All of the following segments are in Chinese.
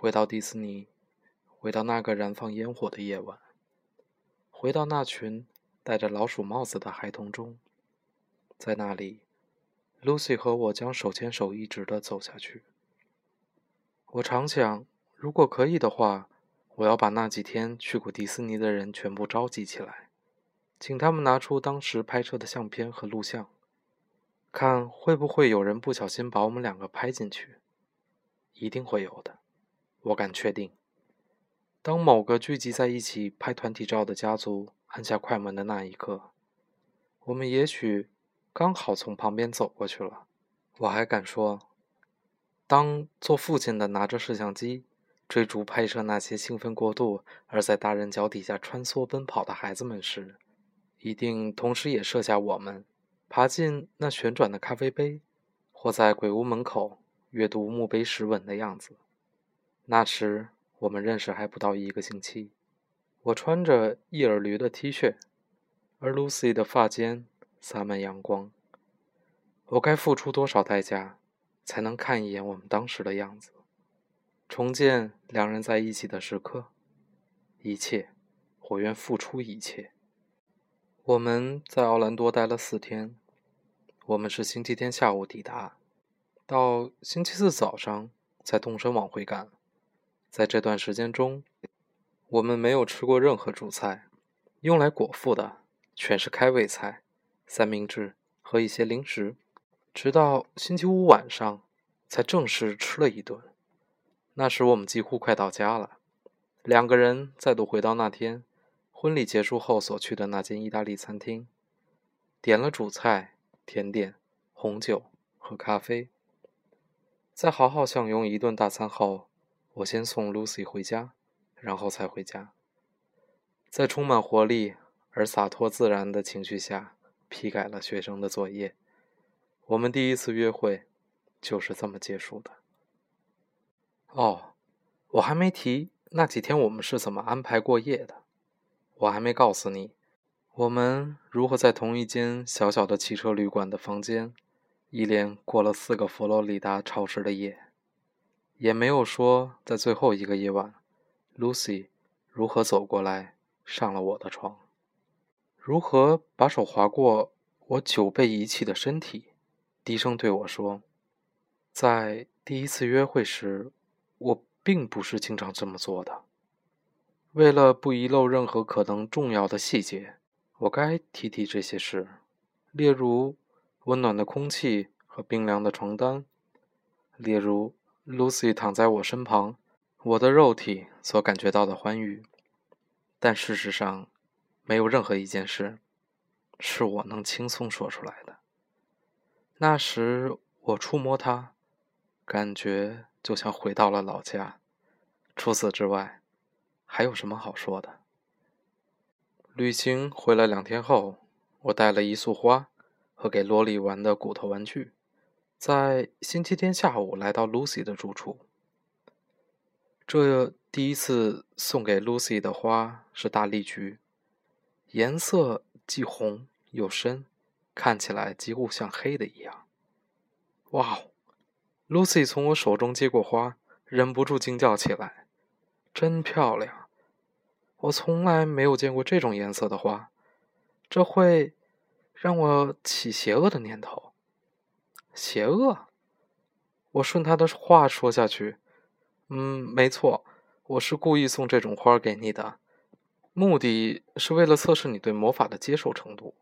回到迪士尼，回到那个燃放烟火的夜晚，回到那群戴着老鼠帽子的孩童中，在那里，Lucy 和我将手牵手一直的走下去。我常想，如果可以的话，我要把那几天去过迪士尼的人全部召集起来，请他们拿出当时拍摄的相片和录像。看会不会有人不小心把我们两个拍进去？一定会有的，我敢确定。当某个聚集在一起拍团体照的家族按下快门的那一刻，我们也许刚好从旁边走过去了。我还敢说，当做父亲的拿着摄像机追逐拍摄那些兴奋过度而在大人脚底下穿梭奔跑的孩子们时，一定同时也设下我们。爬进那旋转的咖啡杯，或在鬼屋门口阅读墓碑石吻的样子。那时我们认识还不到一个星期。我穿着一耳驴的 T 恤，而 Lucy 的发间洒满阳光。我该付出多少代价，才能看一眼我们当时的样子，重建两人在一起的时刻？一切，我愿付出一切。我们在奥兰多待了四天。我们是星期天下午抵达，到星期四早上才动身往回赶。在这段时间中，我们没有吃过任何主菜，用来果腹的全是开胃菜、三明治和一些零食。直到星期五晚上，才正式吃了一顿。那时我们几乎快到家了。两个人再度回到那天婚礼结束后所去的那间意大利餐厅，点了主菜。甜点、红酒和咖啡。在好好享用一顿大餐后，我先送 Lucy 回家，然后才回家。在充满活力而洒脱自然的情绪下，批改了学生的作业。我们第一次约会就是这么结束的。哦，我还没提那几天我们是怎么安排过夜的。我还没告诉你。我们如何在同一间小小的汽车旅馆的房间，一连过了四个佛罗里达潮湿的夜？也没有说在最后一个夜晚，Lucy 如何走过来上了我的床，如何把手划过我久被遗弃的身体，低声对我说：“在第一次约会时，我并不是经常这么做的。为了不遗漏任何可能重要的细节。”我该提提这些事，例如温暖的空气和冰凉的床单，例如 Lucy 躺在我身旁，我的肉体所感觉到的欢愉。但事实上，没有任何一件事是我能轻松说出来的。那时我触摸它，感觉就像回到了老家。除此之外，还有什么好说的？旅行回来两天后，我带了一束花和给萝莉玩的骨头玩具，在星期天下午来到 Lucy 的住处。这第一次送给 Lucy 的花是大丽菊，颜色既红又深，看起来几乎像黑的一样。哇！Lucy 从我手中接过花，忍不住惊叫起来：“真漂亮！”我从来没有见过这种颜色的花，这会让我起邪恶的念头。邪恶？我顺他的话说下去。嗯，没错，我是故意送这种花给你的，目的是为了测试你对魔法的接受程度。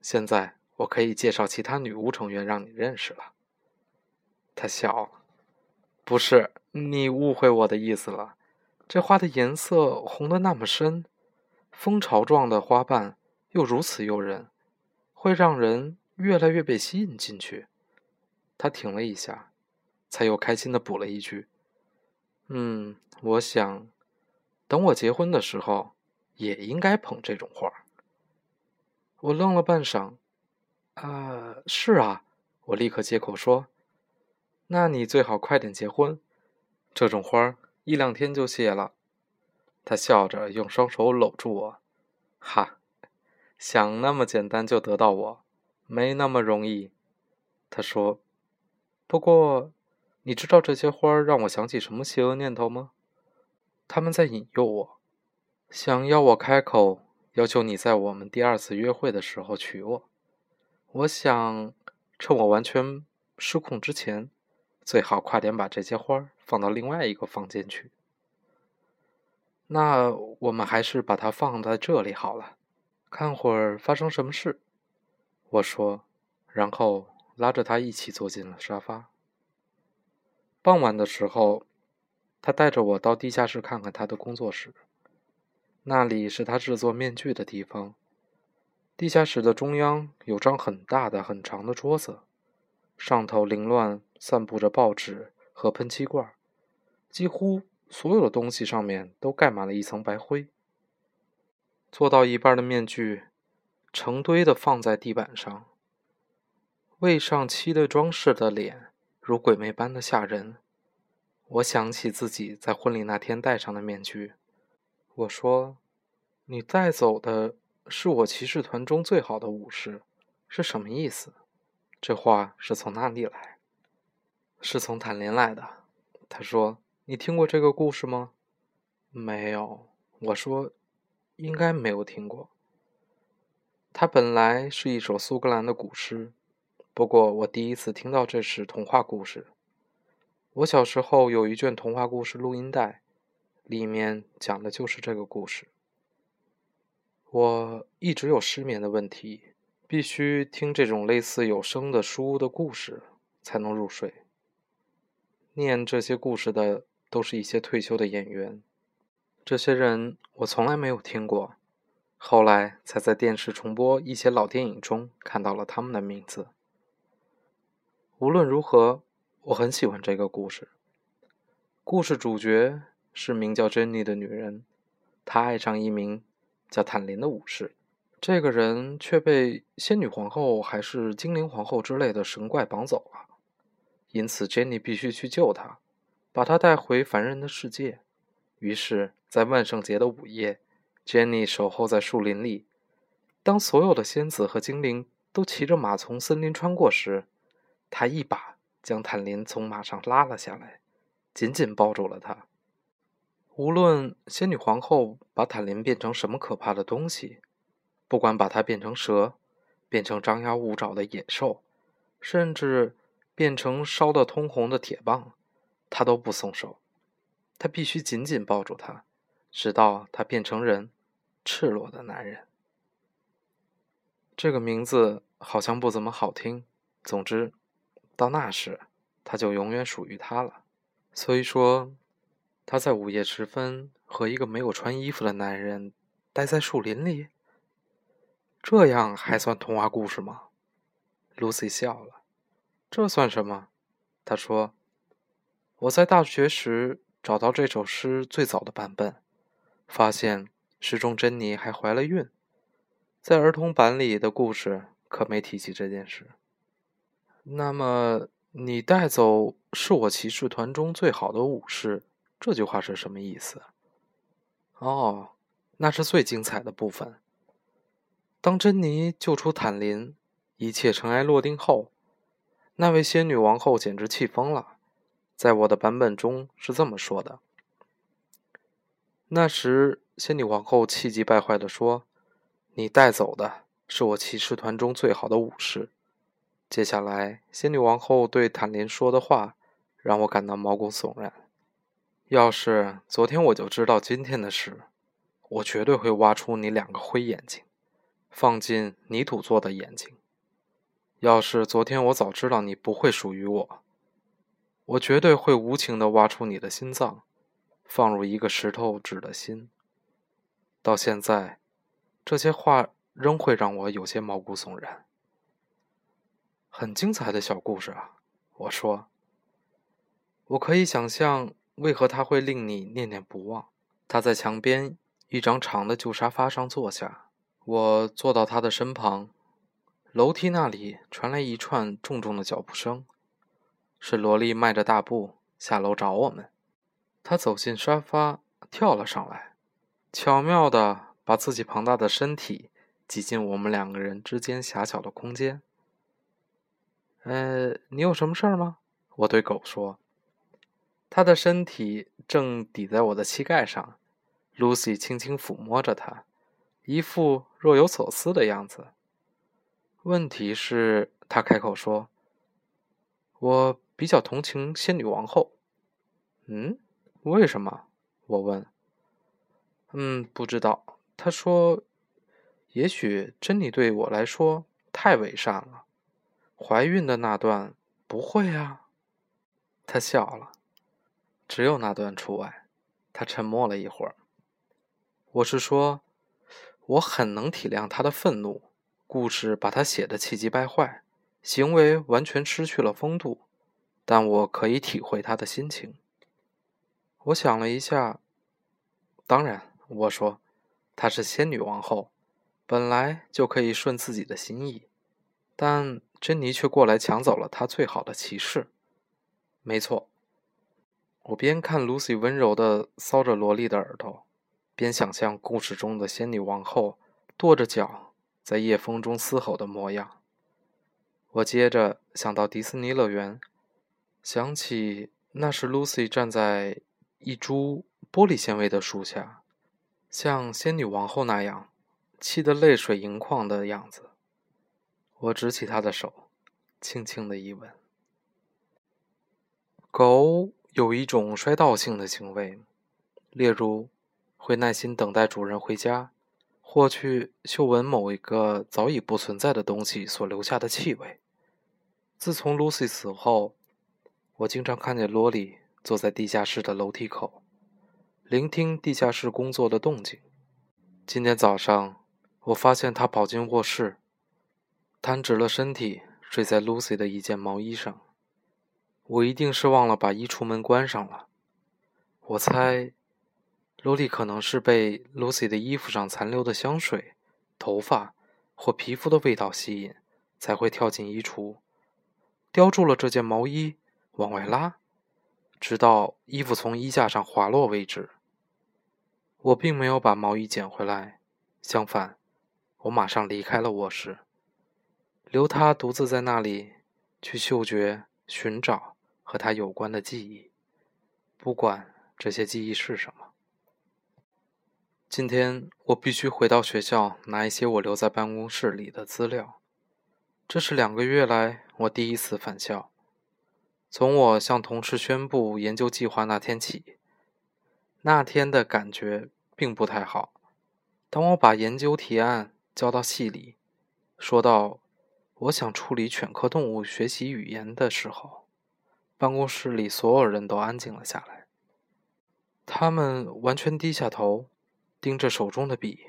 现在我可以介绍其他女巫成员让你认识了。他笑了。不是，你误会我的意思了。这花的颜色红的那么深，蜂巢状的花瓣又如此诱人，会让人越来越被吸引进去。他停了一下，才又开心的补了一句：“嗯，我想，等我结婚的时候，也应该捧这种花。”我愣了半晌，“啊，是啊。”我立刻接口说：“那你最好快点结婚，这种花。”一两天就谢了，他笑着用双手搂住我，哈，想那么简单就得到我，没那么容易。他说：“不过，你知道这些花让我想起什么邪恶念头吗？他们在引诱我，想要我开口，要求你在我们第二次约会的时候娶我。我想，趁我完全失控之前，最好快点把这些花放到另外一个房间去。那我们还是把它放在这里好了，看会儿发生什么事。我说，然后拉着他一起坐进了沙发。傍晚的时候，他带着我到地下室看看他的工作室。那里是他制作面具的地方。地下室的中央有张很大的、很长的桌子，上头凌乱散布着报纸和喷漆罐，几乎所有的东西上面都盖满了一层白灰。做到一半的面具，成堆的放在地板上，未上漆的装饰的脸。如鬼魅般的吓人，我想起自己在婚礼那天戴上的面具。我说：“你带走的是我骑士团中最好的武士，是什么意思？”这话是从哪里来？是从坦林来的。他说：“你听过这个故事吗？”没有。我说：“应该没有听过。”它本来是一首苏格兰的古诗。不过，我第一次听到这是童话故事。我小时候有一卷童话故事录音带，里面讲的就是这个故事。我一直有失眠的问题，必须听这种类似有声的书的故事才能入睡。念这些故事的都是一些退休的演员，这些人我从来没有听过，后来才在电视重播一些老电影中看到了他们的名字。无论如何，我很喜欢这个故事。故事主角是名叫珍妮的女人，她爱上一名叫坦林的武士。这个人却被仙女皇后还是精灵皇后之类的神怪绑走了，因此珍妮必须去救他，把他带回凡人的世界。于是，在万圣节的午夜，珍妮守候在树林里。当所有的仙子和精灵都骑着马从森林穿过时，他一把将坦林从马上拉了下来，紧紧抱住了他。无论仙女皇后把坦林变成什么可怕的东西，不管把它变成蛇，变成张牙舞爪的野兽，甚至变成烧得通红的铁棒，他都不松手。他必须紧紧抱住他，直到他变成人，赤裸的男人。这个名字好像不怎么好听。总之。到那时，他就永远属于他了。所以说，他在午夜时分和一个没有穿衣服的男人待在树林里，这样还算童话故事吗？Lucy 笑了。这算什么？他说：“我在大学时找到这首诗最早的版本，发现诗中珍妮还怀了孕。在儿童版里的故事可没提起这件事。”那么，你带走是我骑士团中最好的武士，这句话是什么意思？哦，那是最精彩的部分。当珍妮救出坦林，一切尘埃落定后，那位仙女王后简直气疯了。在我的版本中是这么说的：那时，仙女王后气急败坏地说：“你带走的是我骑士团中最好的武士。”接下来，仙女王后对坦林说的话让我感到毛骨悚然。要是昨天我就知道今天的事，我绝对会挖出你两个灰眼睛，放进泥土做的眼睛。要是昨天我早知道你不会属于我，我绝对会无情地挖出你的心脏，放入一个石头制的心。到现在，这些话仍会让我有些毛骨悚然。很精彩的小故事啊！我说，我可以想象为何他会令你念念不忘。他在墙边一张长的旧沙发上坐下，我坐到他的身旁。楼梯那里传来一串重重的脚步声，是萝莉迈着大步下楼找我们。他走进沙发，跳了上来，巧妙地把自己庞大的身体挤进我们两个人之间狭小的空间。呃，你有什么事儿吗？我对狗说。他的身体正抵在我的膝盖上，Lucy 轻轻抚摸着他，一副若有所思的样子。问题是，他开口说：“我比较同情仙女王后。”“嗯，为什么？”我问。“嗯，不知道。”他说：“也许珍妮对我来说太伪善了。怀孕的那段不会啊。”他笑了。只有那段除外。他沉默了一会儿。我是说，我很能体谅他的愤怒。故事把他写得气急败坏，行为完全失去了风度，但我可以体会他的心情。我想了一下，当然，我说，她是仙女王后，本来就可以顺自己的心意，但珍妮却过来抢走了她最好的骑士。没错。我边看 Lucy 温柔地搔着萝莉的耳朵，边想象故事中的仙女王后跺着脚在夜风中嘶吼的模样。我接着想到迪士尼乐园，想起那时 Lucy 站在一株玻璃纤维的树下，像仙女王后那样气得泪水盈眶的样子。我执起他的手，轻轻的一吻。狗。有一种衰盗性的行为，例如会耐心等待主人回家，或去嗅闻某一个早已不存在的东西所留下的气味。自从 Lucy 死后，我经常看见罗莉坐在地下室的楼梯口，聆听地下室工作的动静。今天早上，我发现他跑进卧室，摊直了身体，睡在 Lucy 的一件毛衣上。我一定是忘了把衣橱门关上了。我猜，罗莉可能是被 Lucy 的衣服上残留的香水、头发或皮肤的味道吸引，才会跳进衣橱，叼住了这件毛衣往外拉，直到衣服从衣架上滑落为止。我并没有把毛衣捡回来，相反，我马上离开了卧室，留他独自在那里去嗅觉寻找。和他有关的记忆，不管这些记忆是什么。今天我必须回到学校拿一些我留在办公室里的资料。这是两个月来我第一次返校。从我向同事宣布研究计划那天起，那天的感觉并不太好。当我把研究提案交到系里，说到我想处理犬科动物学习语言的时候。办公室里所有人都安静了下来，他们完全低下头，盯着手中的笔、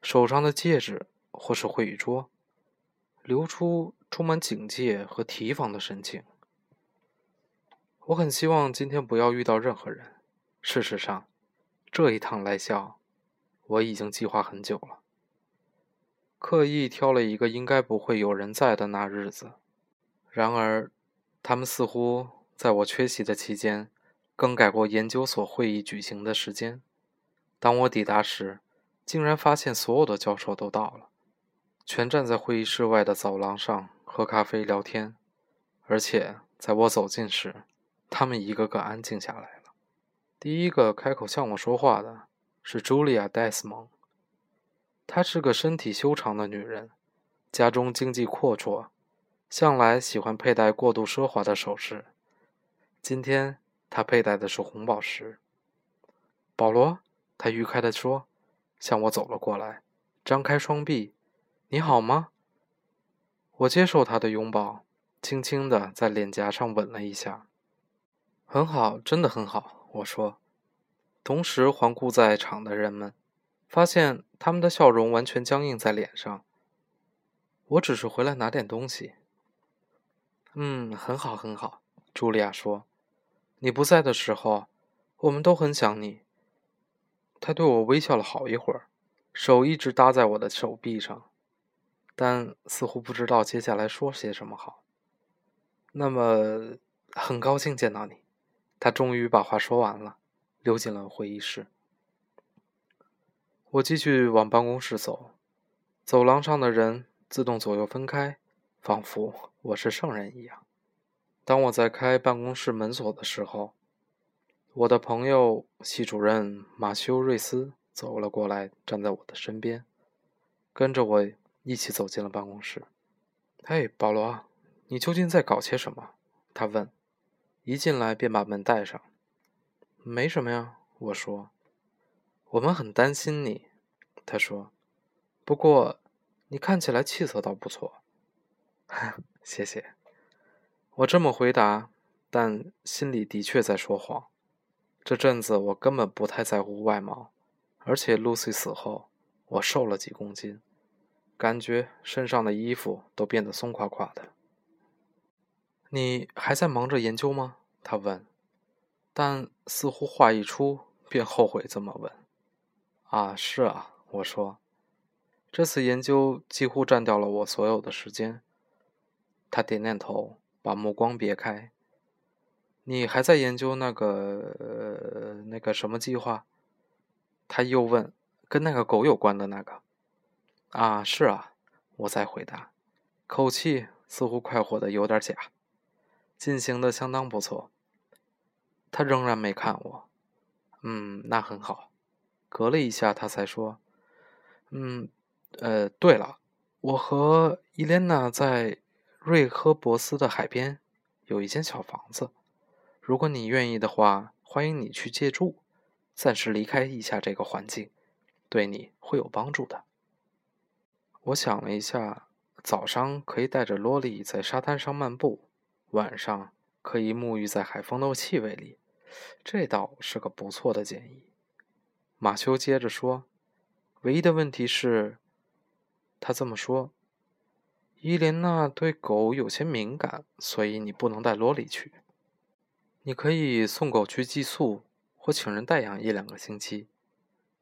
手上的戒指或是会议桌，流出充满警戒和提防的神情。我很希望今天不要遇到任何人。事实上，这一趟来校，我已经计划很久了，刻意挑了一个应该不会有人在的那日子。然而，他们似乎……在我缺席的期间，更改过研究所会议举行的时间。当我抵达时，竟然发现所有的教授都到了，全站在会议室外的走廊上喝咖啡聊天。而且在我走近时，他们一个个安静下来了。第一个开口向我说话的是茱莉亚·戴斯蒙。她是个身体修长的女人，家中经济阔绰，向来喜欢佩戴过度奢华的首饰。今天她佩戴的是红宝石。保罗，他愉快地说，向我走了过来，张开双臂。你好吗？我接受他的拥抱，轻轻地在脸颊上吻了一下。很好，真的很好，我说。同时环顾在场的人们，发现他们的笑容完全僵硬在脸上。我只是回来拿点东西。嗯，很好，很好，茱莉亚说。你不在的时候，我们都很想你。他对我微笑了好一会儿，手一直搭在我的手臂上，但似乎不知道接下来说些什么好。那么，很高兴见到你。他终于把话说完了，溜进了会议室。我继续往办公室走，走廊上的人自动左右分开，仿佛我是圣人一样。当我在开办公室门锁的时候，我的朋友系主任马修·瑞斯走了过来，站在我的身边，跟着我一起走进了办公室。“嘿，保罗，你究竟在搞些什么？”他问。一进来便把门带上。“没什么呀。”我说。“我们很担心你。”他说。“不过，你看起来气色倒不错。”“谢谢。”我这么回答，但心里的确在说谎。这阵子我根本不太在乎外貌，而且 Lucy 死后，我瘦了几公斤，感觉身上的衣服都变得松垮垮的。你还在忙着研究吗？他问，但似乎话一出便后悔这么问。啊，是啊，我说，这次研究几乎占掉了我所有的时间。他点点头，把目光别开。你还在研究那个那个什么计划？他又问，跟那个狗有关的那个。啊，是啊，我再回答，口气似乎快活的有点假。进行的相当不错。他仍然没看我。嗯，那很好。隔了一下，他才说：“嗯，呃，对了，我和伊莲娜在瑞科博斯的海边有一间小房子。”如果你愿意的话，欢迎你去借住，暂时离开一下这个环境，对你会有帮助的。我想了一下，早上可以带着洛莉在沙滩上漫步，晚上可以沐浴在海风的气味里，这倒是个不错的建议。马修接着说：“唯一的问题是，他这么说，伊莲娜对狗有些敏感，所以你不能带罗里去。”你可以送狗去寄宿，或请人代养一两个星期。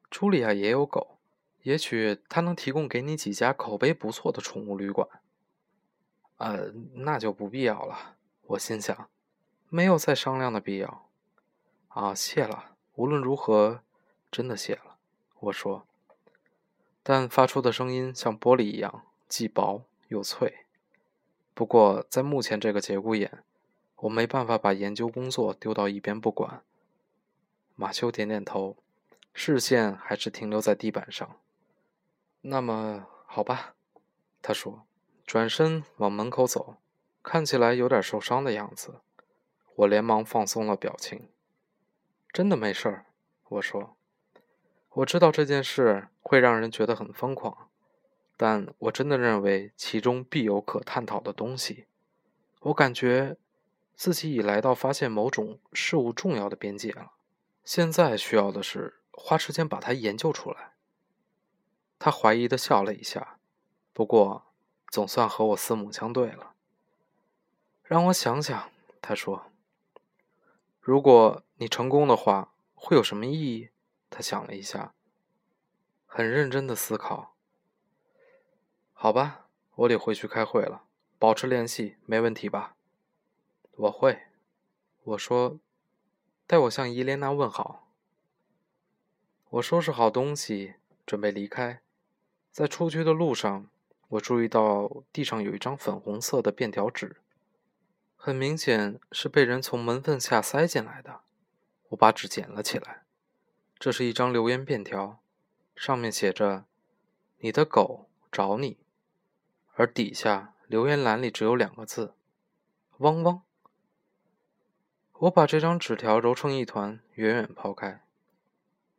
茱莉亚也有狗，也许她能提供给你几家口碑不错的宠物旅馆。呃，那就不必要了。我心想，没有再商量的必要。啊，谢了。无论如何，真的谢了。我说，但发出的声音像玻璃一样，既薄又脆。不过，在目前这个节骨眼。我没办法把研究工作丢到一边不管。马修点点头，视线还是停留在地板上。那么，好吧，他说，转身往门口走，看起来有点受伤的样子。我连忙放松了表情。真的没事儿，我说。我知道这件事会让人觉得很疯狂，但我真的认为其中必有可探讨的东西。我感觉。自己已来到发现某种事物重要的边界了，现在需要的是花时间把它研究出来。他怀疑的笑了一下，不过总算和我四目相对了。让我想想，他说：“如果你成功的话，会有什么意义？”他想了一下，很认真的思考。好吧，我得回去开会了，保持联系，没问题吧？我会，我说，代我向伊莲娜问好。我收拾好东西，准备离开。在出去的路上，我注意到地上有一张粉红色的便条纸，很明显是被人从门缝下塞进来的。我把纸捡了起来，这是一张留言便条，上面写着：“你的狗找你。”而底下留言栏里只有两个字：“汪汪。”我把这张纸条揉成一团，远远抛开。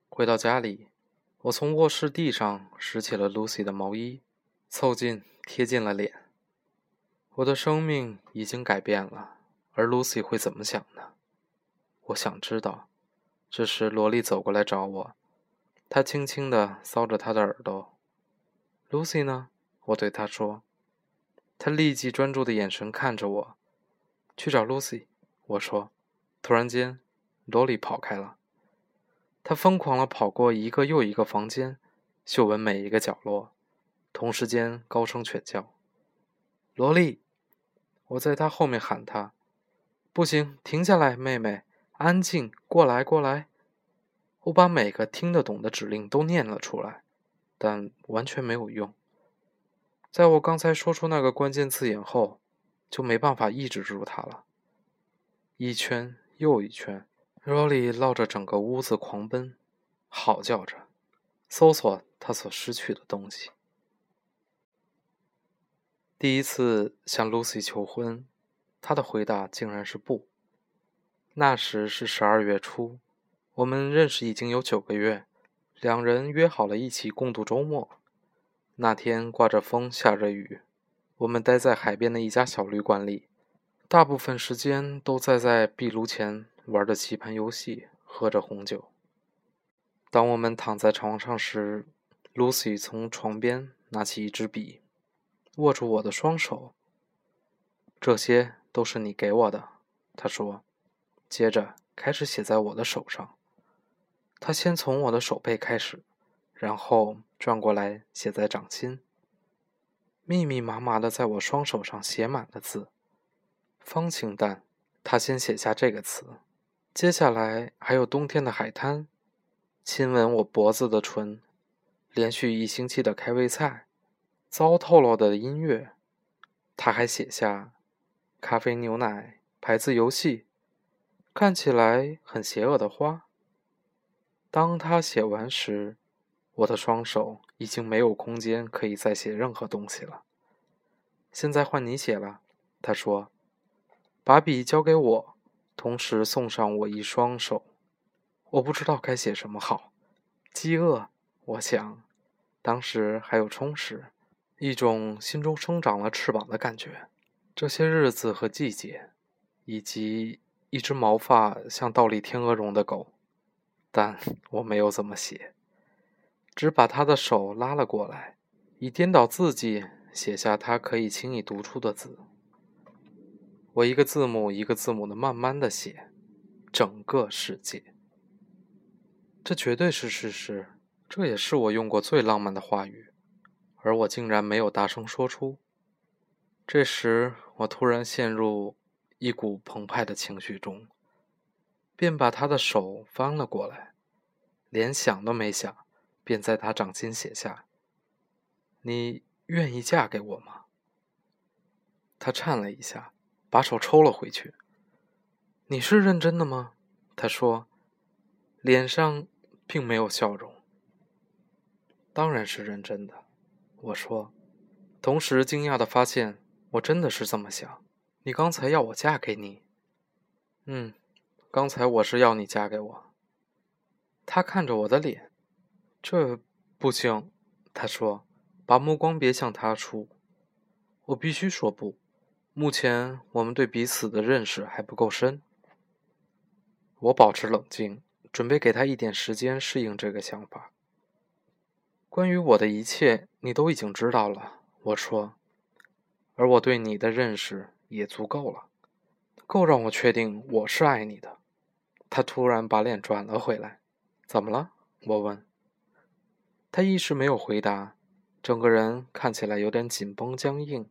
回到家里，我从卧室地上拾起了 Lucy 的毛衣，凑近贴近了脸。我的生命已经改变了，而 Lucy 会怎么想呢？我想知道。这时，萝莉走过来找我，她轻轻地搔着她的耳朵。“Lucy 呢？”我对她说。她立即专注的眼神看着我。“去找 Lucy。”我说。突然间，萝莉跑开了。她疯狂地跑过一个又一个房间，嗅闻每一个角落，同时间高声犬叫：“萝莉！”我在她后面喊她：“不行，停下来，妹妹，安静，过来，过来！”我把每个听得懂的指令都念了出来，但完全没有用。在我刚才说出那个关键字眼后，就没办法抑制住她了。一圈。又一圈，罗莉绕着整个屋子狂奔，嚎叫着，搜索他所失去的东西。第一次向 Lucy 求婚，他的回答竟然是不。那时是十二月初，我们认识已经有九个月，两人约好了一起共度周末。那天刮着风，下着雨，我们待在海边的一家小旅馆里，大部分时间都在在壁炉前玩着棋盘游戏，喝着红酒。当我们躺在床上时，Lucy 从床边拿起一支笔，握住我的双手。这些都是你给我的，她说。接着开始写在我的手上。他先从我的手背开始，然后转过来写在掌心。密密麻麻的在我双手上写满了字。方清淡，他先写下这个词。接下来还有冬天的海滩，亲吻我脖子的唇，连续一星期的开胃菜，糟透了的音乐。他还写下咖啡牛奶牌子游戏。看起来很邪恶的花。当他写完时，我的双手已经没有空间可以再写任何东西了。现在换你写了，他说，把笔交给我，同时送上我一双手。我不知道该写什么好。饥饿，我想，当时还有充实，一种心中生长了翅膀的感觉。这些日子和季节，以及。一只毛发像倒立天鹅绒的狗，但 我没有怎么写，只把他的手拉了过来，以颠倒字迹写下他可以轻易读出的字。我一个字母一个字母的慢慢的写，整个世界。这绝对是事实，这也是我用过最浪漫的话语，而我竟然没有大声说出。这时，我突然陷入。一股澎湃的情绪中，便把他的手翻了过来，连想都没想，便在他掌心写下：“你愿意嫁给我吗？”他颤了一下，把手抽了回去。“你是认真的吗？”他说，脸上并没有笑容。“当然是认真的。”我说，同时惊讶的发现，我真的是这么想。你刚才要我嫁给你，嗯，刚才我是要你嫁给我。他看着我的脸，这不行。他说，把目光别向他处。我必须说不。目前我们对彼此的认识还不够深。我保持冷静，准备给他一点时间适应这个想法。关于我的一切，你都已经知道了。我说，而我对你的认识。也足够了，够让我确定我是爱你的。他突然把脸转了回来，怎么了？我问。他一时没有回答，整个人看起来有点紧绷僵硬。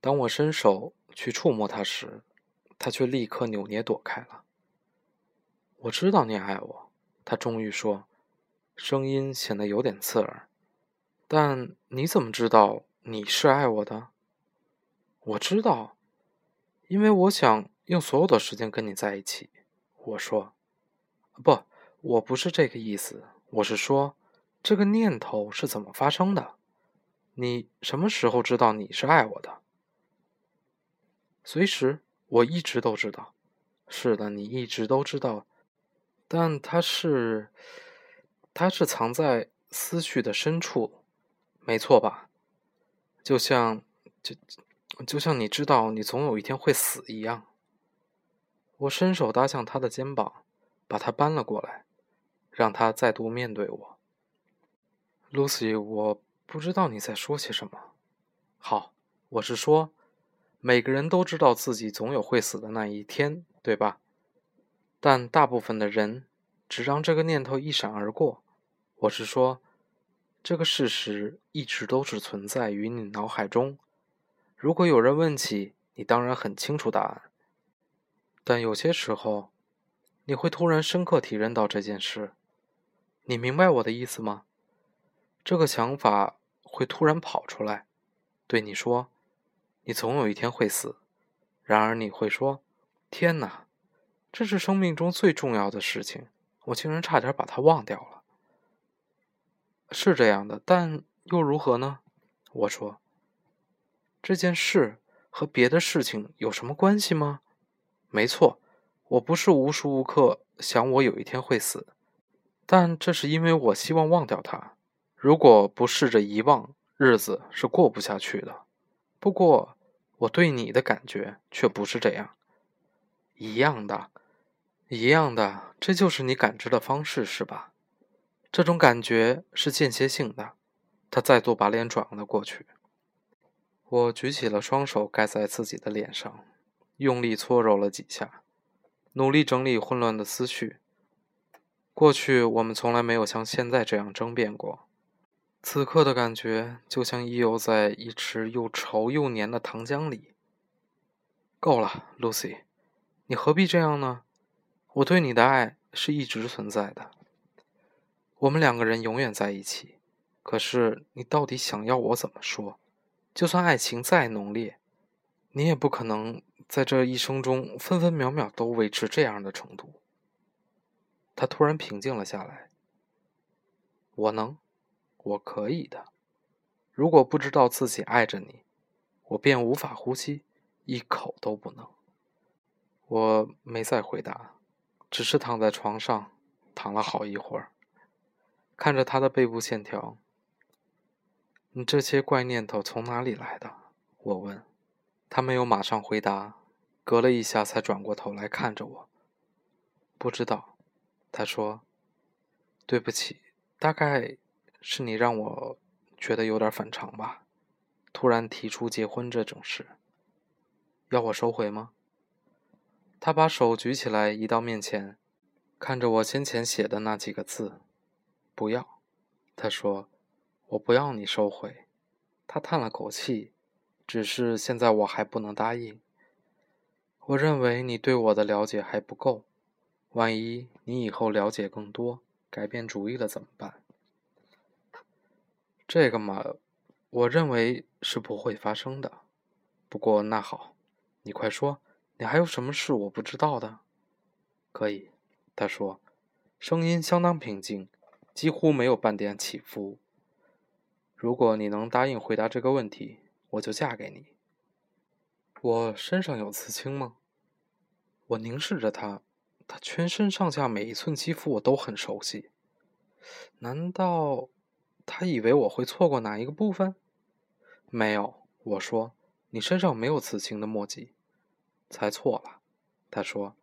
当我伸手去触摸他时，他却立刻扭捏躲开了。我知道你爱我，他终于说，声音显得有点刺耳。但你怎么知道你是爱我的？我知道，因为我想用所有的时间跟你在一起。我说：“不，我不是这个意思。我是说，这个念头是怎么发生的？你什么时候知道你是爱我的？随时，我一直都知道。是的，你一直都知道。但它是，它是藏在思绪的深处，没错吧？就像，就。”就像你知道你总有一天会死一样。我伸手搭向他的肩膀，把他搬了过来，让他再度面对我。Lucy，我不知道你在说些什么。好，我是说，每个人都知道自己总有会死的那一天，对吧？但大部分的人只让这个念头一闪而过。我是说，这个事实一直都是存在于你脑海中。如果有人问起，你当然很清楚答案。但有些时候，你会突然深刻体认到这件事。你明白我的意思吗？这个想法会突然跑出来，对你说：“你总有一天会死。”然而你会说：“天哪，这是生命中最重要的事情，我竟然差点把它忘掉了。是这样的，但又如何呢？我说。这件事和别的事情有什么关系吗？没错，我不是无时无刻想我有一天会死，但这是因为我希望忘掉它。如果不试着遗忘，日子是过不下去的。不过，我对你的感觉却不是这样。一样的，一样的，这就是你感知的方式，是吧？这种感觉是间歇性的。他再度把脸转了过去。我举起了双手，盖在自己的脸上，用力搓揉了几下，努力整理混乱的思绪。过去我们从来没有像现在这样争辩过，此刻的感觉就像溢游在一池又稠又黏的糖浆里。够了，Lucy，你何必这样呢？我对你的爱是一直存在的，我们两个人永远在一起。可是你到底想要我怎么说？就算爱情再浓烈，你也不可能在这一生中分分秒秒都维持这样的程度。他突然平静了下来。我能，我可以的。如果不知道自己爱着你，我便无法呼吸，一口都不能。我没再回答，只是躺在床上，躺了好一会儿，看着他的背部线条。你这些怪念头从哪里来的？我问。他没有马上回答，隔了一下才转过头来看着我。不知道，他说。对不起，大概是你让我觉得有点反常吧。突然提出结婚这种事，要我收回吗？他把手举起来移到面前，看着我先前写的那几个字。不要，他说。我不要你收回，他叹了口气，只是现在我还不能答应。我认为你对我的了解还不够，万一你以后了解更多，改变主意了怎么办？这个嘛，我认为是不会发生的。不过那好，你快说，你还有什么事我不知道的？可以，他说，声音相当平静，几乎没有半点起伏。如果你能答应回答这个问题，我就嫁给你。我身上有刺青吗？我凝视着他，他全身上下每一寸肌肤我都很熟悉。难道他以为我会错过哪一个部分？没有，我说你身上没有刺青的墨迹。猜错了，他说。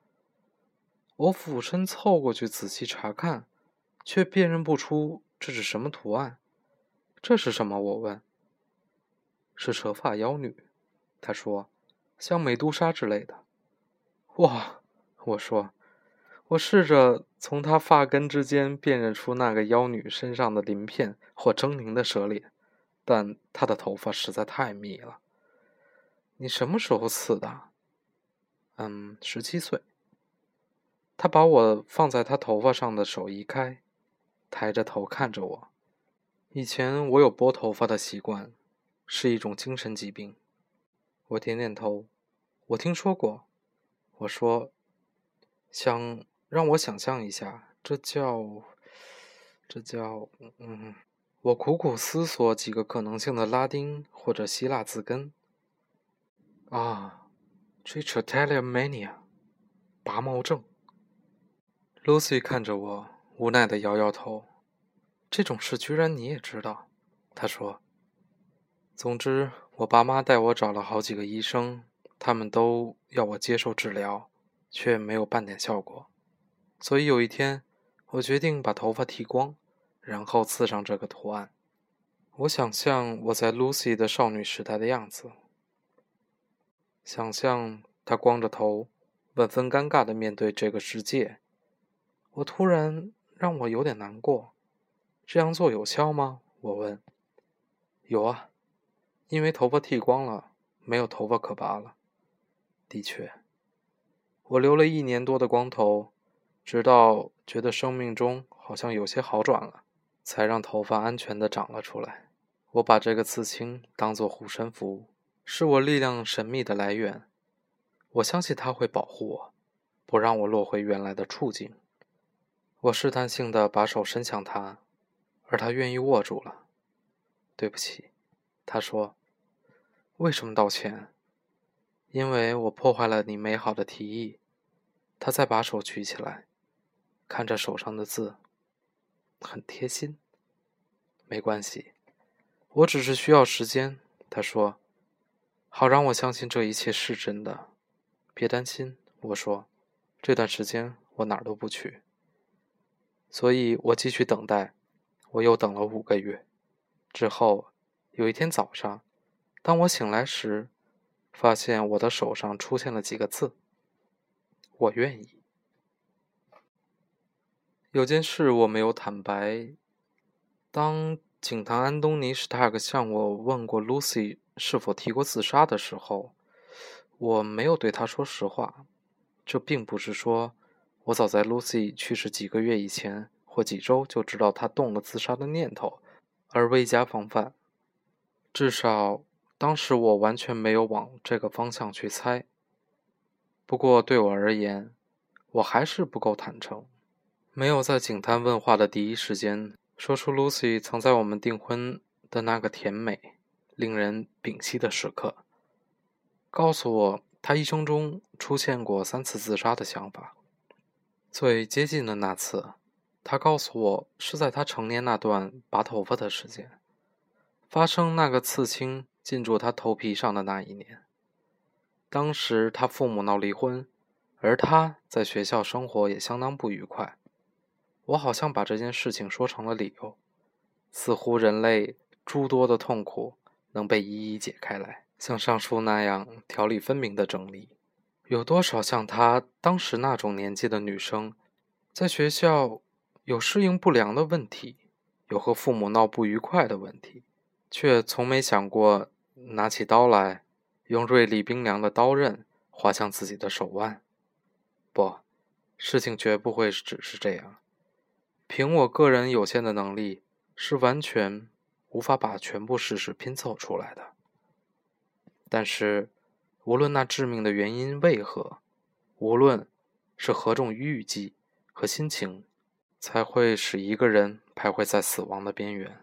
我俯身凑过去仔细查看，却辨认不出这是什么图案。这是什么？我问。是蛇发妖女，他说，像美杜莎之类的。哇，我说，我试着从她发根之间辨认出那个妖女身上的鳞片或狰狞的蛇脸，但她的头发实在太密了。你什么时候刺的？嗯，十七岁。他把我放在他头发上的手移开，抬着头看着我。以前我有拨头发的习惯，是一种精神疾病。我点点头，我听说过。我说：“想让我想象一下，这叫……这叫……嗯。”我苦苦思索几个可能性的拉丁或者希腊字根。啊，trichotillomania，拔毛症。Lucy 看着我，无奈的摇摇头。这种事居然你也知道，他说。总之，我爸妈带我找了好几个医生，他们都要我接受治疗，却没有半点效果。所以有一天，我决定把头发剃光，然后刺上这个图案。我想象我在 Lucy 的少女时代的样子，想象她光着头，万分尴尬的面对这个世界。我突然让我有点难过。这样做有效吗？我问。有啊，因为头发剃光了，没有头发可拔了。的确，我留了一年多的光头，直到觉得生命中好像有些好转了，才让头发安全的长了出来。我把这个刺青当做护身符，是我力量神秘的来源。我相信它会保护我，不让我落回原来的处境。我试探性的把手伸向他，而他愿意握住了。对不起，他说。为什么道歉？因为我破坏了你美好的提议。他再把手举起来，看着手上的字，很贴心。没关系，我只是需要时间。他说，好让我相信这一切是真的。别担心，我说，这段时间我哪儿都不去。所以我继续等待。我又等了五个月。之后有一天早上。当我醒来时，发现我的手上出现了几个字：“我愿意。”有件事我没有坦白。当警探安东尼·史塔克向我问过 Lucy 是否提过自杀的时候，我没有对他说实话。这并不是说我早在 Lucy 去世几个月以前或几周就知道他动了自杀的念头，而未加防范。至少。当时我完全没有往这个方向去猜。不过对我而言，我还是不够坦诚，没有在警探问话的第一时间说出 Lucy 曾在我们订婚的那个甜美、令人屏息的时刻，告诉我她一生中出现过三次自杀的想法。最接近的那次，他告诉我是在他成年那段拔头发的时间，发生那个刺青。进驻他头皮上的那一年，当时他父母闹离婚，而他在学校生活也相当不愉快。我好像把这件事情说成了理由，似乎人类诸多的痛苦能被一一解开来，像上述那样条理分明的整理。有多少像他当时那种年纪的女生，在学校有适应不良的问题，有和父母闹不愉快的问题，却从没想过。拿起刀来，用锐利冰凉的刀刃划向自己的手腕。不，事情绝不会只是这样。凭我个人有限的能力，是完全无法把全部事实拼凑出来的。但是，无论那致命的原因为何，无论是何种预计和心情，才会使一个人徘徊在死亡的边缘，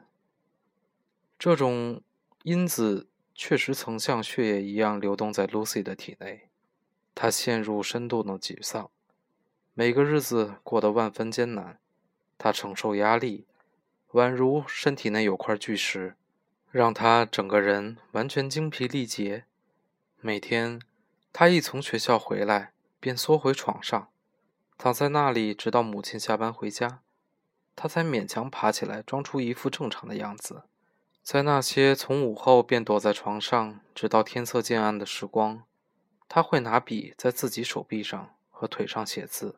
这种因子。确实曾像血液一样流动在 Lucy 的体内，她陷入深度的沮丧，每个日子过得万分艰难。她承受压力，宛如身体内有块巨石，让她整个人完全精疲力竭。每天，她一从学校回来，便缩回床上，躺在那里，直到母亲下班回家，他才勉强爬起来，装出一副正常的样子。在那些从午后便躲在床上，直到天色渐暗的时光，他会拿笔在自己手臂上和腿上写字，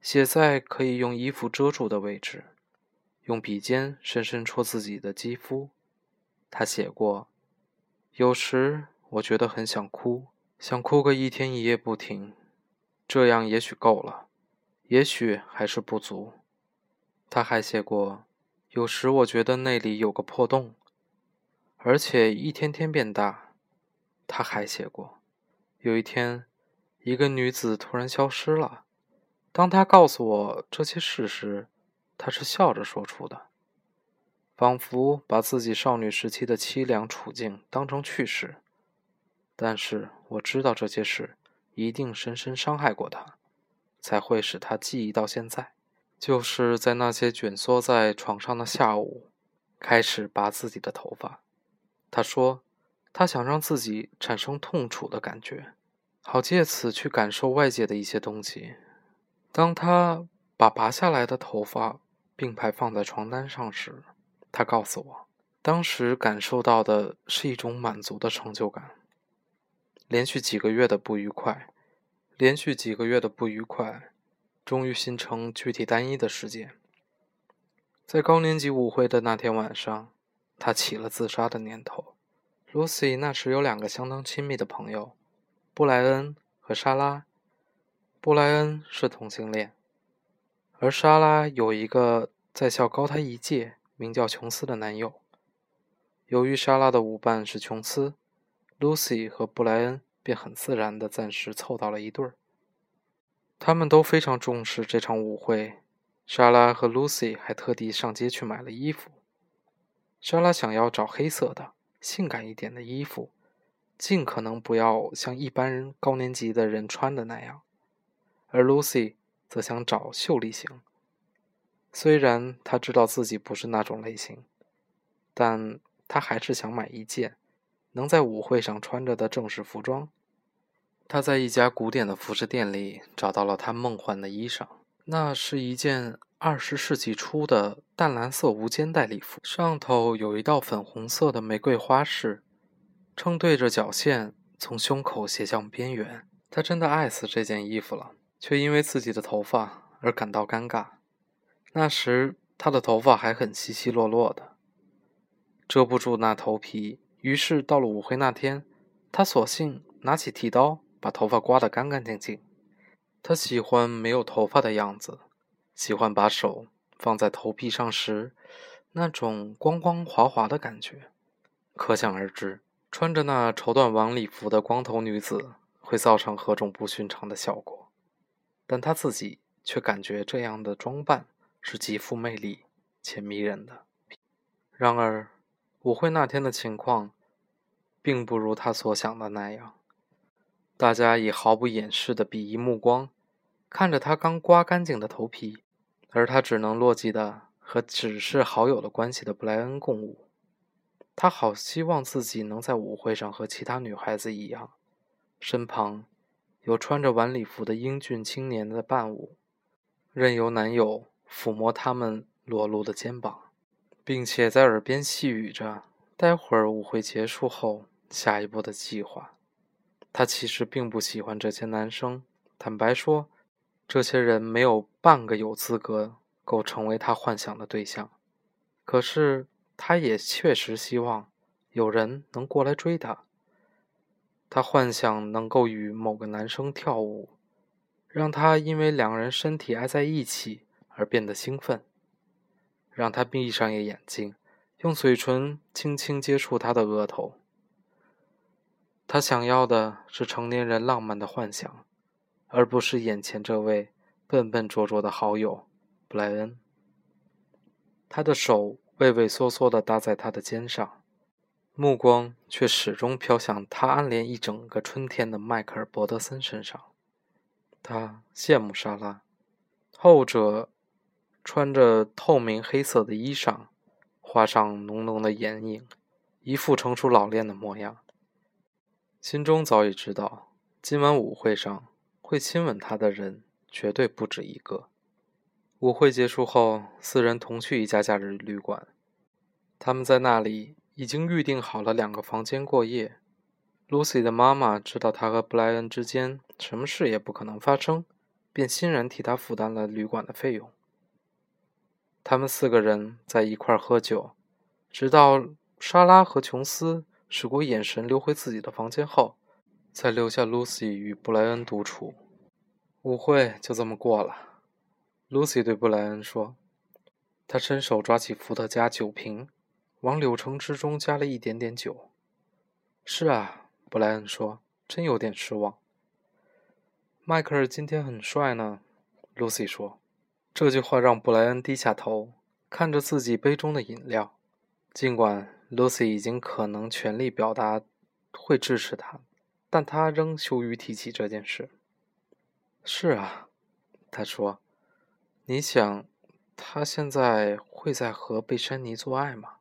写在可以用衣服遮住的位置，用笔尖深深戳自己的肌肤。他写过：“有时我觉得很想哭，想哭个一天一夜不停，这样也许够了，也许还是不足。”他还写过。有时我觉得那里有个破洞，而且一天天变大。他还写过，有一天，一个女子突然消失了。当他告诉我这些事时，他是笑着说出的，仿佛把自己少女时期的凄凉处境当成趣事。但是我知道这些事一定深深伤害过他，才会使他记忆到现在。就是在那些蜷缩在床上的下午，开始拔自己的头发。他说，他想让自己产生痛楚的感觉，好借此去感受外界的一些东西。当他把拔下来的头发并排放在床单上时，他告诉我，当时感受到的是一种满足的成就感。连续几个月的不愉快，连续几个月的不愉快。终于形成具体单一的事件。在高年级舞会的那天晚上，他起了自杀的念头。Lucy 那时有两个相当亲密的朋友，布莱恩和莎拉。布莱恩是同性恋，而莎拉有一个在校高他一届、名叫琼斯的男友。由于莎拉的舞伴是琼斯，Lucy 和布莱恩便很自然地暂时凑到了一对儿。他们都非常重视这场舞会。莎拉和露西还特地上街去买了衣服。莎拉想要找黑色的、性感一点的衣服，尽可能不要像一般人高年级的人穿的那样；而露西则想找秀丽型。虽然她知道自己不是那种类型，但她还是想买一件能在舞会上穿着的正式服装。他在一家古典的服饰店里找到了他梦幻的衣裳。那是一件二十世纪初的淡蓝色无肩带礼服，上头有一道粉红色的玫瑰花饰，正对着脚线从胸口斜向边缘。他真的爱死这件衣服了，却因为自己的头发而感到尴尬。那时他的头发还很稀稀落落的，遮不住那头皮。于是到了舞会那天，他索性拿起剃刀，把头发刮得干干净净。他喜欢没有头发的样子，喜欢把手放在头皮上时那种光光滑滑的感觉。可想而知，穿着那绸缎晚礼服的光头女子会造成何种不寻常的效果。但他自己却感觉这样的装扮是极富魅力且迷人的。然而，舞会那天的情况并不如他所想的那样。大家以毫不掩饰的鄙夷目光看着他刚刮干净的头皮，而他只能落寂的和只是好友的关系的布莱恩共舞。他好希望自己能在舞会上和其他女孩子一样，身旁有穿着晚礼服的英俊青年的伴舞，任由男友抚摸他们裸露的肩膀，并且在耳边细语着待会儿舞会结束后下一步的计划。他其实并不喜欢这些男生。坦白说，这些人没有半个有资格够成为他幻想的对象。可是，他也确实希望有人能过来追他。他幻想能够与某个男生跳舞，让他因为两人身体挨在一起而变得兴奋，让他闭上眼睛，用嘴唇轻轻接触他的额头。他想要的是成年人浪漫的幻想，而不是眼前这位笨笨拙拙的好友布莱恩。他的手畏畏缩缩地搭在他的肩上，目光却始终飘向他暗恋一整个春天的迈克尔·伯德森身上。他羡慕莎拉，后者穿着透明黑色的衣裳，画上浓浓的眼影，一副成熟老练的模样。心中早已知道，今晚舞会上会亲吻他的人绝对不止一个。舞会结束后，四人同去一家假日旅馆。他们在那里已经预定好了两个房间过夜。Lucy 的妈妈知道他和布莱恩之间什么事也不可能发生，便欣然替他负担了旅馆的费用。他们四个人在一块喝酒，直到莎拉和琼斯。使过眼神溜回自己的房间后，才留下 Lucy 与布莱恩独处。舞会就这么过了。Lucy 对布莱恩说：“他伸手抓起伏特加酒瓶，往柳橙汁中加了一点点酒。”“是啊。”布莱恩说，“真有点失望。”“迈克尔今天很帅呢。”Lucy 说。这句话让布莱恩低下头，看着自己杯中的饮料，尽管。Lucy 已经可能全力表达会支持他，但他仍羞于提起这件事。是啊，他说：“你想，他现在会在和贝珊妮做爱吗？”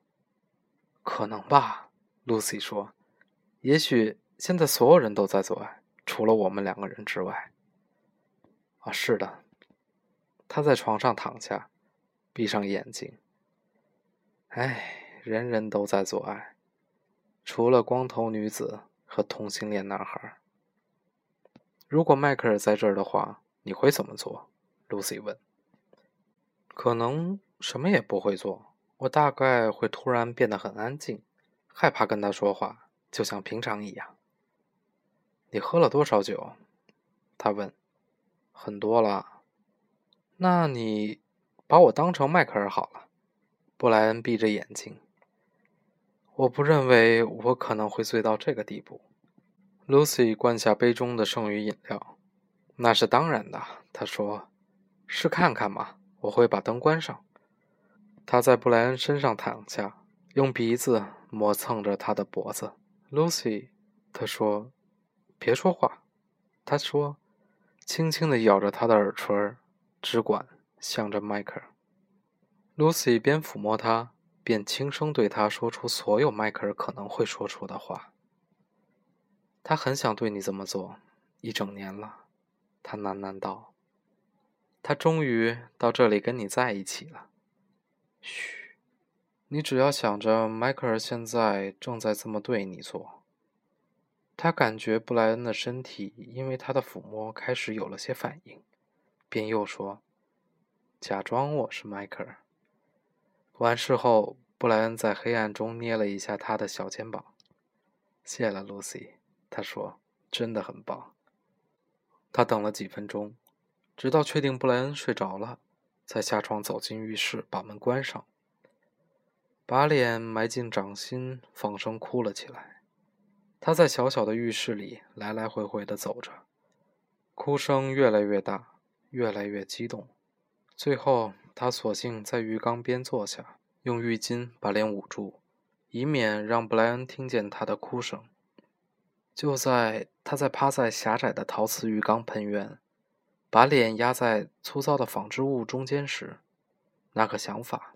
可能吧，Lucy 说：“也许现在所有人都在做爱，除了我们两个人之外。”啊，是的。他在床上躺下，闭上眼睛。唉。人人都在做爱，除了光头女子和同性恋男孩。如果迈克尔在这儿的话，你会怎么做？Lucy 问。可能什么也不会做，我大概会突然变得很安静，害怕跟他说话，就像平常一样。你喝了多少酒？他问。很多了。那你把我当成迈克尔好了。布莱恩闭着眼睛。我不认为我可能会醉到这个地步。Lucy 灌下杯中的剩余饮料。那是当然的，他说：“试看看嘛，我会把灯关上。”他在布莱恩身上躺下，用鼻子磨蹭着他的脖子。Lucy，他说：“别说话。”他说，轻轻地咬着他的耳垂，只管向着迈克尔。Lucy 边抚摸他，边轻声对他说出所有迈克尔可能会说出的话。他很想对你这么做，一整年了，他喃喃道。他终于到这里跟你在一起了。嘘，你只要想着迈克尔现在正在这么对你做。他感觉布莱恩的身体因为他的抚摸开始有了些反应，便又说：“假装我是迈克尔。”完事后，布莱恩在黑暗中捏了一下他的小肩膀。“谢了，露西。”他说，“真的很棒。”他等了几分钟，直到确定布莱恩睡着了，才下床走进浴室，把门关上，把脸埋进掌心，放声哭了起来。他在小小的浴室里来来回回地走着，哭声越来越大，越来越激动，最后。他索性在浴缸边坐下，用浴巾把脸捂住，以免让布莱恩听见他的哭声。就在他在趴在狭窄的陶瓷浴缸喷渊，把脸压在粗糙的纺织物中间时，那个想法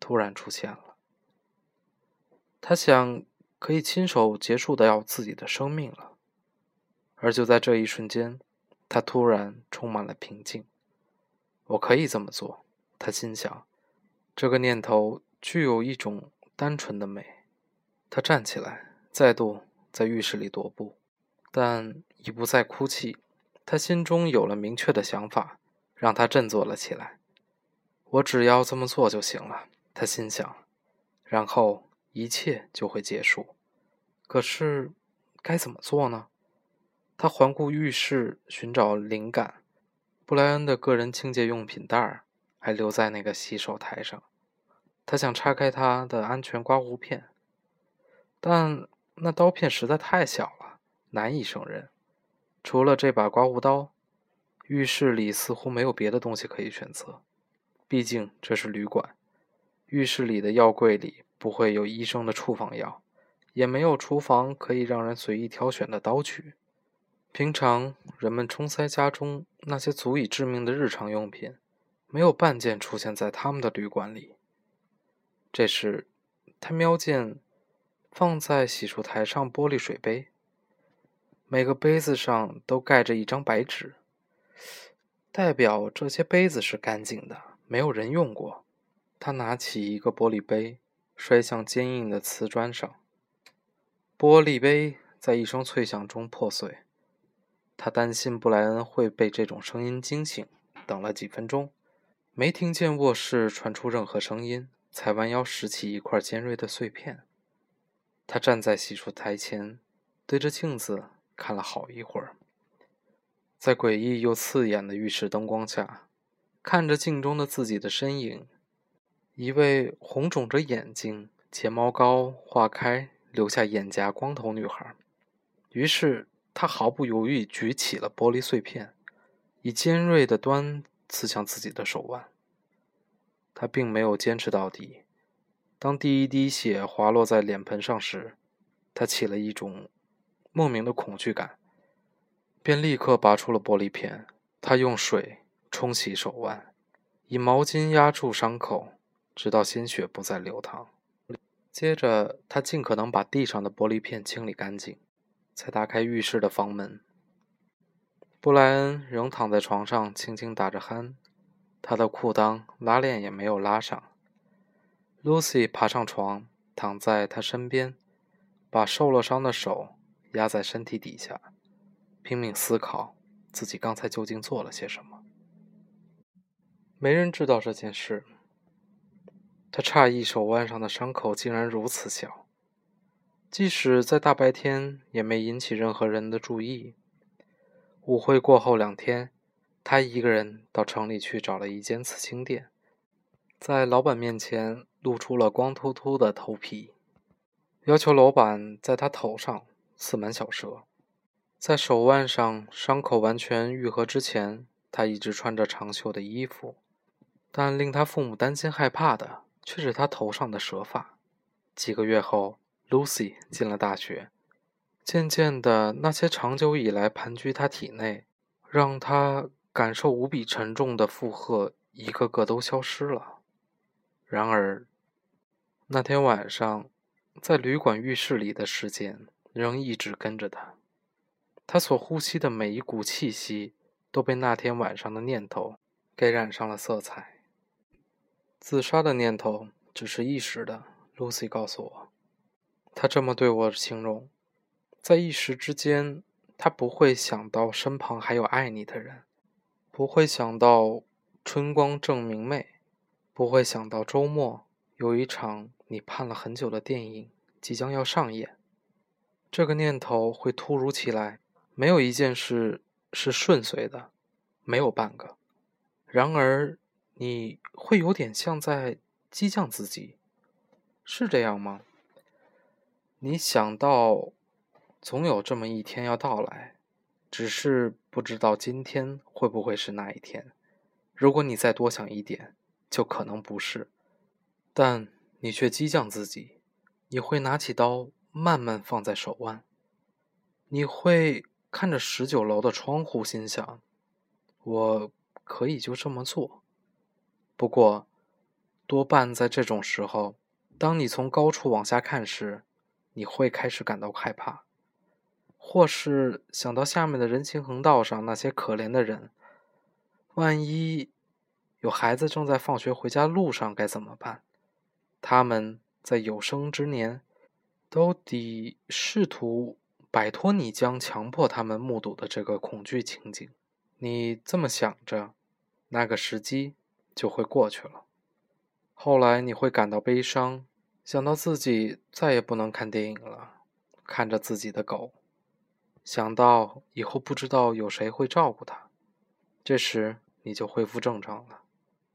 突然出现了。他想可以亲手结束掉自己的生命了。而就在这一瞬间，他突然充满了平静。我可以这么做。他心想，这个念头具有一种单纯的美。他站起来，再度在浴室里踱步，但已不再哭泣。他心中有了明确的想法，让他振作了起来。我只要这么做就行了，他心想，然后一切就会结束。可是，该怎么做呢？他环顾浴室，寻找灵感。布莱恩的个人清洁用品袋儿。还留在那个洗手台上。他想拆开他的安全刮胡片，但那刀片实在太小了，难以胜任。除了这把刮胡刀，浴室里似乎没有别的东西可以选择。毕竟这是旅馆，浴室里的药柜里不会有医生的处方药，也没有厨房可以让人随意挑选的刀具。平常人们冲塞家中那些足以致命的日常用品。没有半件出现在他们的旅馆里。这时，他瞄见放在洗漱台上玻璃水杯，每个杯子上都盖着一张白纸，代表这些杯子是干净的，没有人用过。他拿起一个玻璃杯，摔向坚硬的瓷砖上，玻璃杯在一声脆响中破碎。他担心布莱恩会被这种声音惊醒，等了几分钟。没听见卧室传出任何声音，才弯腰拾起一块尖锐的碎片。他站在洗漱台前，对着镜子看了好一会儿。在诡异又刺眼的浴室灯光下，看着镜中的自己的身影，一位红肿着眼睛、睫毛膏化开、留下眼颊光头女孩。于是他毫不犹豫举起了玻璃碎片，以尖锐的端。刺向自己的手腕。他并没有坚持到底。当第一滴血滑落在脸盆上时，他起了一种莫名的恐惧感，便立刻拔出了玻璃片。他用水冲洗手腕，以毛巾压住伤口，直到鲜血不再流淌。接着，他尽可能把地上的玻璃片清理干净，才打开浴室的房门。布莱恩仍躺在床上，轻轻打着鼾，他的裤裆拉链也没有拉上。Lucy 爬上床，躺在他身边，把受了伤的手压在身体底下，拼命思考自己刚才究竟做了些什么。没人知道这件事。他诧异手腕上的伤口竟然如此小，即使在大白天也没引起任何人的注意。舞会过后两天，他一个人到城里去找了一间刺青店，在老板面前露出了光秃秃的头皮，要求老板在他头上刺满小蛇。在手腕上伤口完全愈合之前，他一直穿着长袖的衣服，但令他父母担心害怕的却是他头上的蛇发。几个月后，Lucy 进了大学，渐渐的，那些长久以来盘踞他体内，让他感受无比沉重的负荷，一个个都消失了。然而，那天晚上，在旅馆浴室里的事件仍一直跟着他。他所呼吸的每一股气息，都被那天晚上的念头给染上了色彩。自杀的念头只是一时的，Lucy 告诉我。他这么对我形容，在一时之间，他不会想到身旁还有爱你的人，不会想到春光正明媚，不会想到周末有一场你盼了很久的电影即将要上演。这个念头会突如其来。没有一件事是顺遂的，没有半个。然而，你会有点像在激将自己，是这样吗？你想到，总有这么一天要到来，只是不知道今天会不会是那一天。如果你再多想一点，就可能不是。但你却激将自己，你会拿起刀，慢慢放在手腕，你会。看着十九楼的窗户，心想：“我可以就这么做。”不过，多半在这种时候，当你从高处往下看时，你会开始感到害怕，或是想到下面的人行横道上那些可怜的人，万一有孩子正在放学回家路上该怎么办？他们在有生之年都得试图。摆脱你将强迫他们目睹的这个恐惧情景，你这么想着，那个时机就会过去了。后来你会感到悲伤，想到自己再也不能看电影了，看着自己的狗，想到以后不知道有谁会照顾它，这时你就恢复正常了。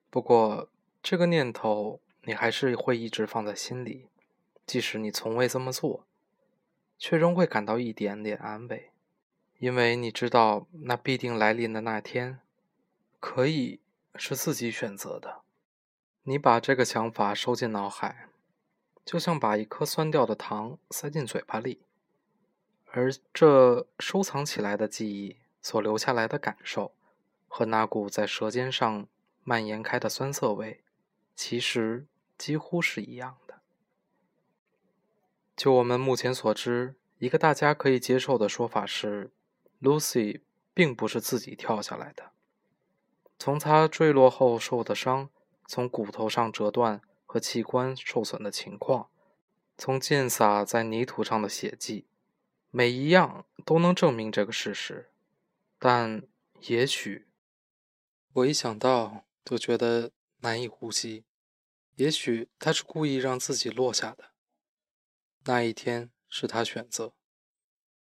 不过这个念头你还是会一直放在心里，即使你从未这么做。却仍会感到一点点安慰，因为你知道那必定来临的那天，可以是自己选择的。你把这个想法收进脑海，就像把一颗酸掉的糖塞进嘴巴里，而这收藏起来的记忆所留下来的感受，和那股在舌尖上蔓延开的酸涩味，其实几乎是一样的。就我们目前所知，一个大家可以接受的说法是，Lucy 并不是自己跳下来的。从她坠落后受的伤，从骨头上折断和器官受损的情况，从溅洒在泥土上的血迹，每一样都能证明这个事实。但也许，我一想到就觉得难以呼吸。也许他是故意让自己落下的。那一天是他选择。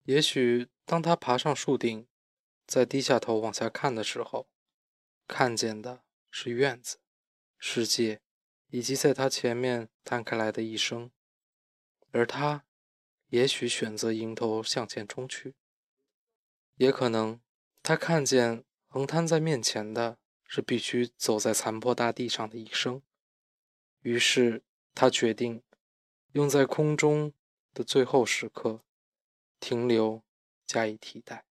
也许当他爬上树顶，在低下头往下看的时候，看见的是院子、世界，以及在他前面摊开来的一生。而他，也许选择迎头向前冲去。也可能，他看见横摊在面前的是必须走在残破大地上的一生。于是他决定。用在空中的最后时刻，停留加以替代。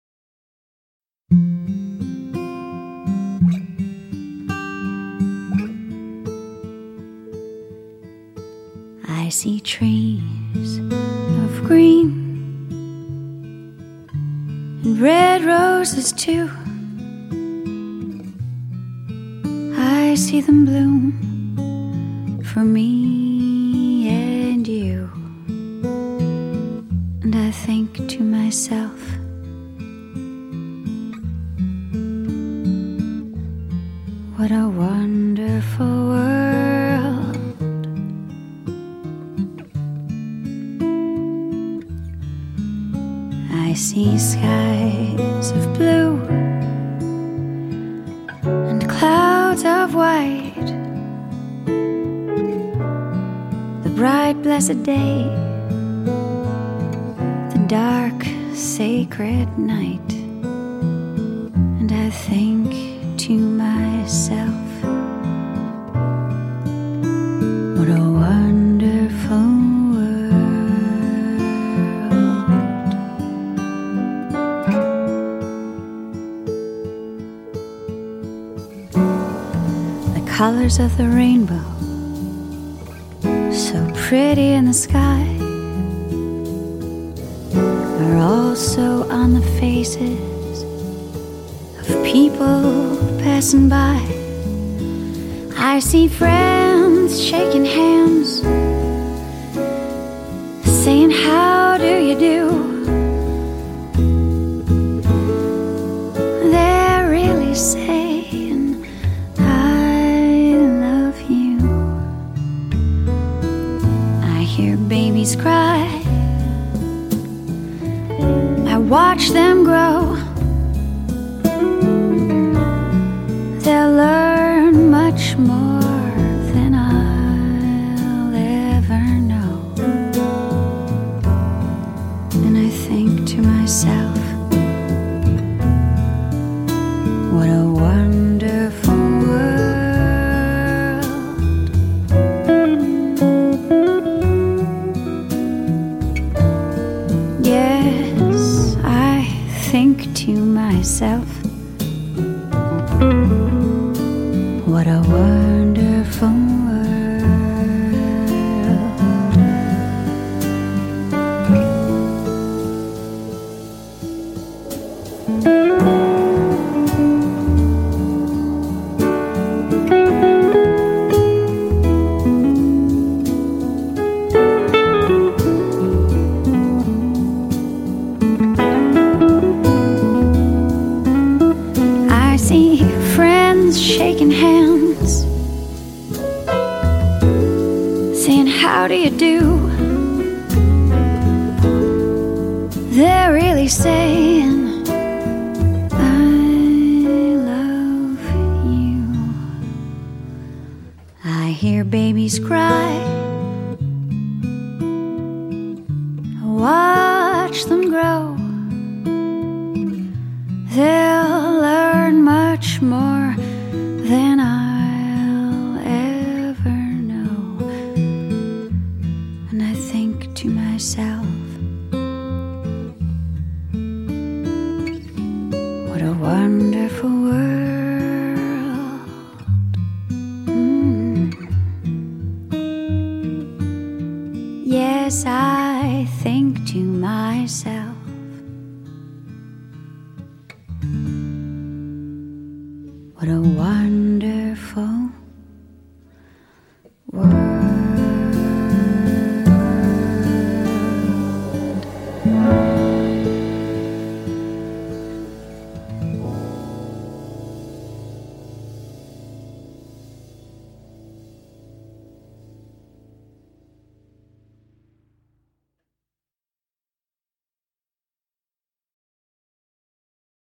I see trees of green and red roses too. I see them bloom for me. And you. And I think to myself, what a wonderful day. Dark, sacred night, and I think to myself, what a wonderful world. The colors of the rainbow, pretty in the sky, are also on the faces of people passing by. I see friends shaking hands, saying, How do you do? Watch them